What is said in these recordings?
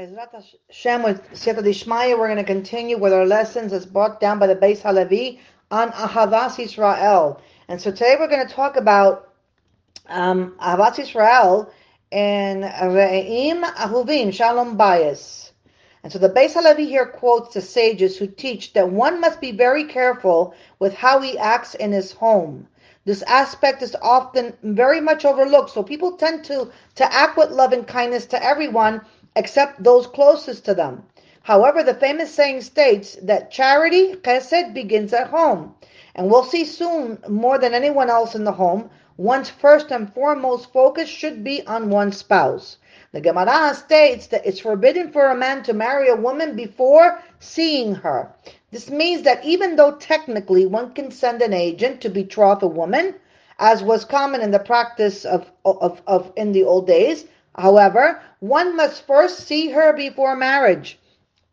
Bezrat Hashem with Siyata Dishmaya, we're going to continue with our lessons as brought down by the Beis Halevi on Ahavas Yisrael. And so today we're going to talk about um, Ahavas Yisrael and Re'im Ahuvim, Shalom Bayis. And so the Beis Halevi here quotes the sages who teach that one must be very careful with how he acts in his home. This aspect is often very much overlooked. So people tend to, to act with love and kindness to everyone except those closest to them. However, the famous saying states that charity, chesed, begins at home. And we'll see soon, more than anyone else in the home, one's first and foremost focus should be on one's spouse. The Gemara states that it's forbidden for a man to marry a woman before seeing her. This means that even though technically one can send an agent to betroth a woman, as was common in the practice of, of, of in the old days, However, one must first see her before marriage.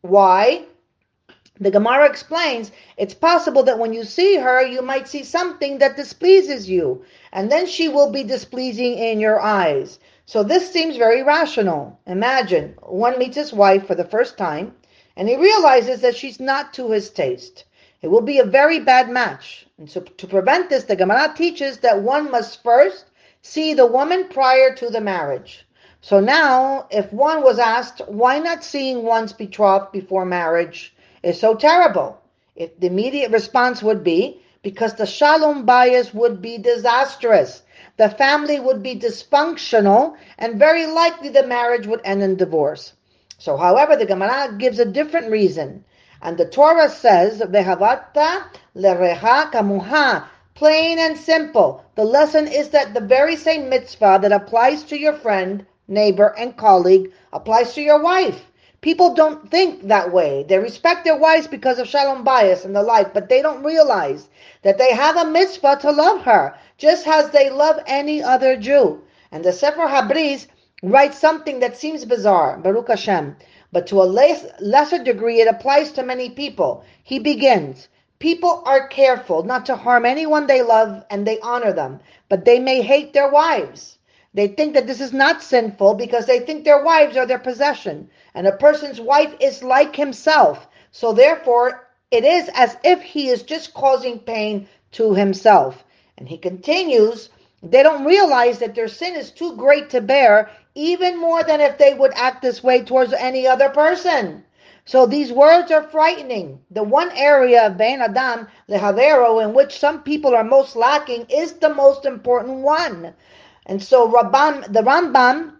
Why? The Gemara explains it's possible that when you see her, you might see something that displeases you, and then she will be displeasing in your eyes. So this seems very rational. Imagine one meets his wife for the first time, and he realizes that she's not to his taste. It will be a very bad match. And so to prevent this, the Gemara teaches that one must first see the woman prior to the marriage. So now, if one was asked, why not seeing one's betrothed before marriage is so terrible? If the immediate response would be, because the shalom bayis would be disastrous. The family would be dysfunctional, and very likely the marriage would end in divorce. So, however, the Gemara gives a different reason. And the Torah says, Vehavata lereha kamuha, plain and simple. The lesson is that the very same mitzvah that applies to your friend neighbor, and colleague applies to your wife. People don't think that way. They respect their wives because of shalom bayis and the like, but they don't realize that they have a mitzvah to love her, just as they love any other Jew. And the Sefer Habriz writes something that seems bizarre, Baruch Hashem, but to a lesser degree it applies to many people. He begins, People are careful not to harm anyone they love and they honor them, but they may hate their wives. They think that this is not sinful because they think their wives are their possession. And a person's wife is like himself. So therefore, it is as if he is just causing pain to himself. And he continues, they don't realize that their sin is too great to bear, even more than if they would act this way towards any other person. So these words are frightening. The one area of Ben Adam Lehavero in which some people are most lacking is the most important one. And so Rabban, the Rambam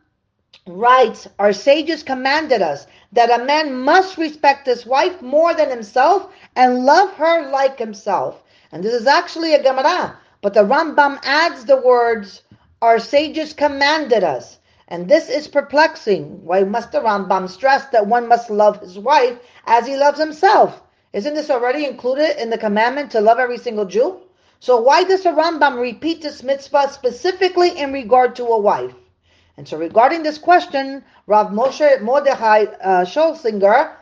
writes, our sages commanded us that a man must respect his wife more than himself and love her like himself. And this is actually a Gemara, but the Rambam adds the words, our sages commanded us. And this is perplexing. Why must the Rambam stress that one must love his wife as he loves himself? Isn't this already included in the commandment to love every single Jew? So why does the Rambam repeat this mitzvah specifically in regard to a wife? And so regarding this question, Rav Moshe Mordechai uh, Shulsinger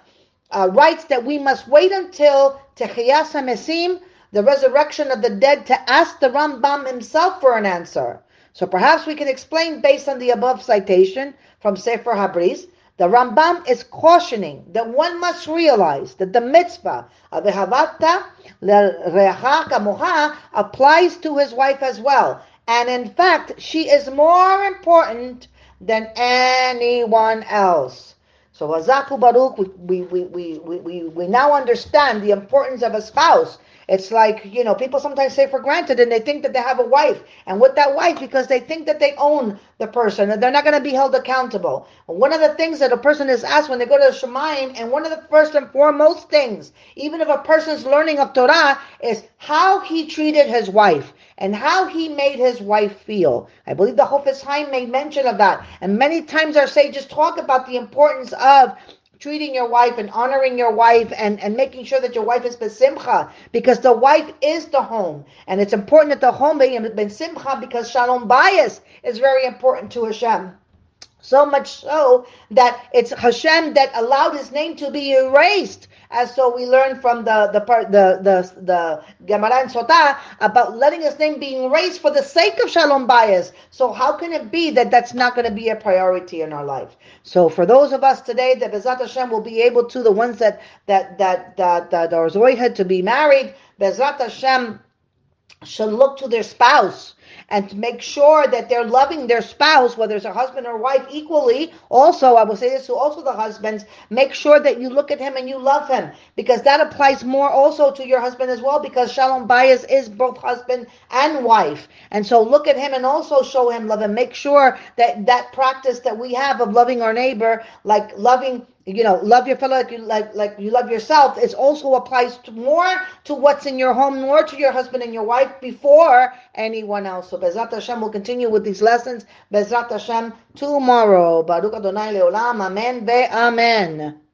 uh, writes that we must wait until Techiyas HaMesim, the resurrection of the dead, to ask the Rambam himself for an answer. So perhaps we can explain based on the above citation from Sefer Habriz the Rambam is cautioning that one must realize that the mitzvah of Ehavata Recha Kamoha applies to his wife as well. And in fact, she is more important than anyone else. So Azaku Baruch, we, we, we, we, we, we now understand the importance of a spouse it's like, you know, people sometimes say for granted and they think that they have a wife. And with that wife, because they think that they own the person and they're not going to be held accountable. One of the things that a person is asked when they go to the Shemaim, and one of the first and foremost things, even if a person's learning of Torah, is how he treated his wife and how he made his wife feel. I believe the Chofetz Chaim made mention of that. And many times our sages talk about the importance of treating your wife and honoring your wife and, and making sure that your wife is besimcha because the wife is the home and it's important that the home be in besimcha because shalom bayis is very important to Hashem. So much so that it's Hashem that allowed his name to be erased. As so we learn from the the part the the the Gemara and Sotah about letting his name being erased for the sake of Shalom Bayis. So how can it be that that's not going to be a priority in our life? So for those of us today that Bezrat Hashem will be able to the ones that that that that, that are Zoyhed to be married, Bezrat Hashem should look to their spouse and to make sure that they're loving their spouse, whether it's a husband or wife, equally. Also, I will say this to also the husbands, make sure that you look at him and you love him, because that applies more also to your husband as well, because Shalom Bayis is both husband and wife. And so look at him and also show him love and make sure that that practice that we have of loving our neighbor, like loving you know, love your fellow like you like like you love yourself. It also applies to more to what's in your home, more to your husband and your wife before anyone else. So Bezrat Hashem will continue with these lessons. Bezrat Hashem tomorrow. Baruch Adonai Leolam. Amen. Ve Amen.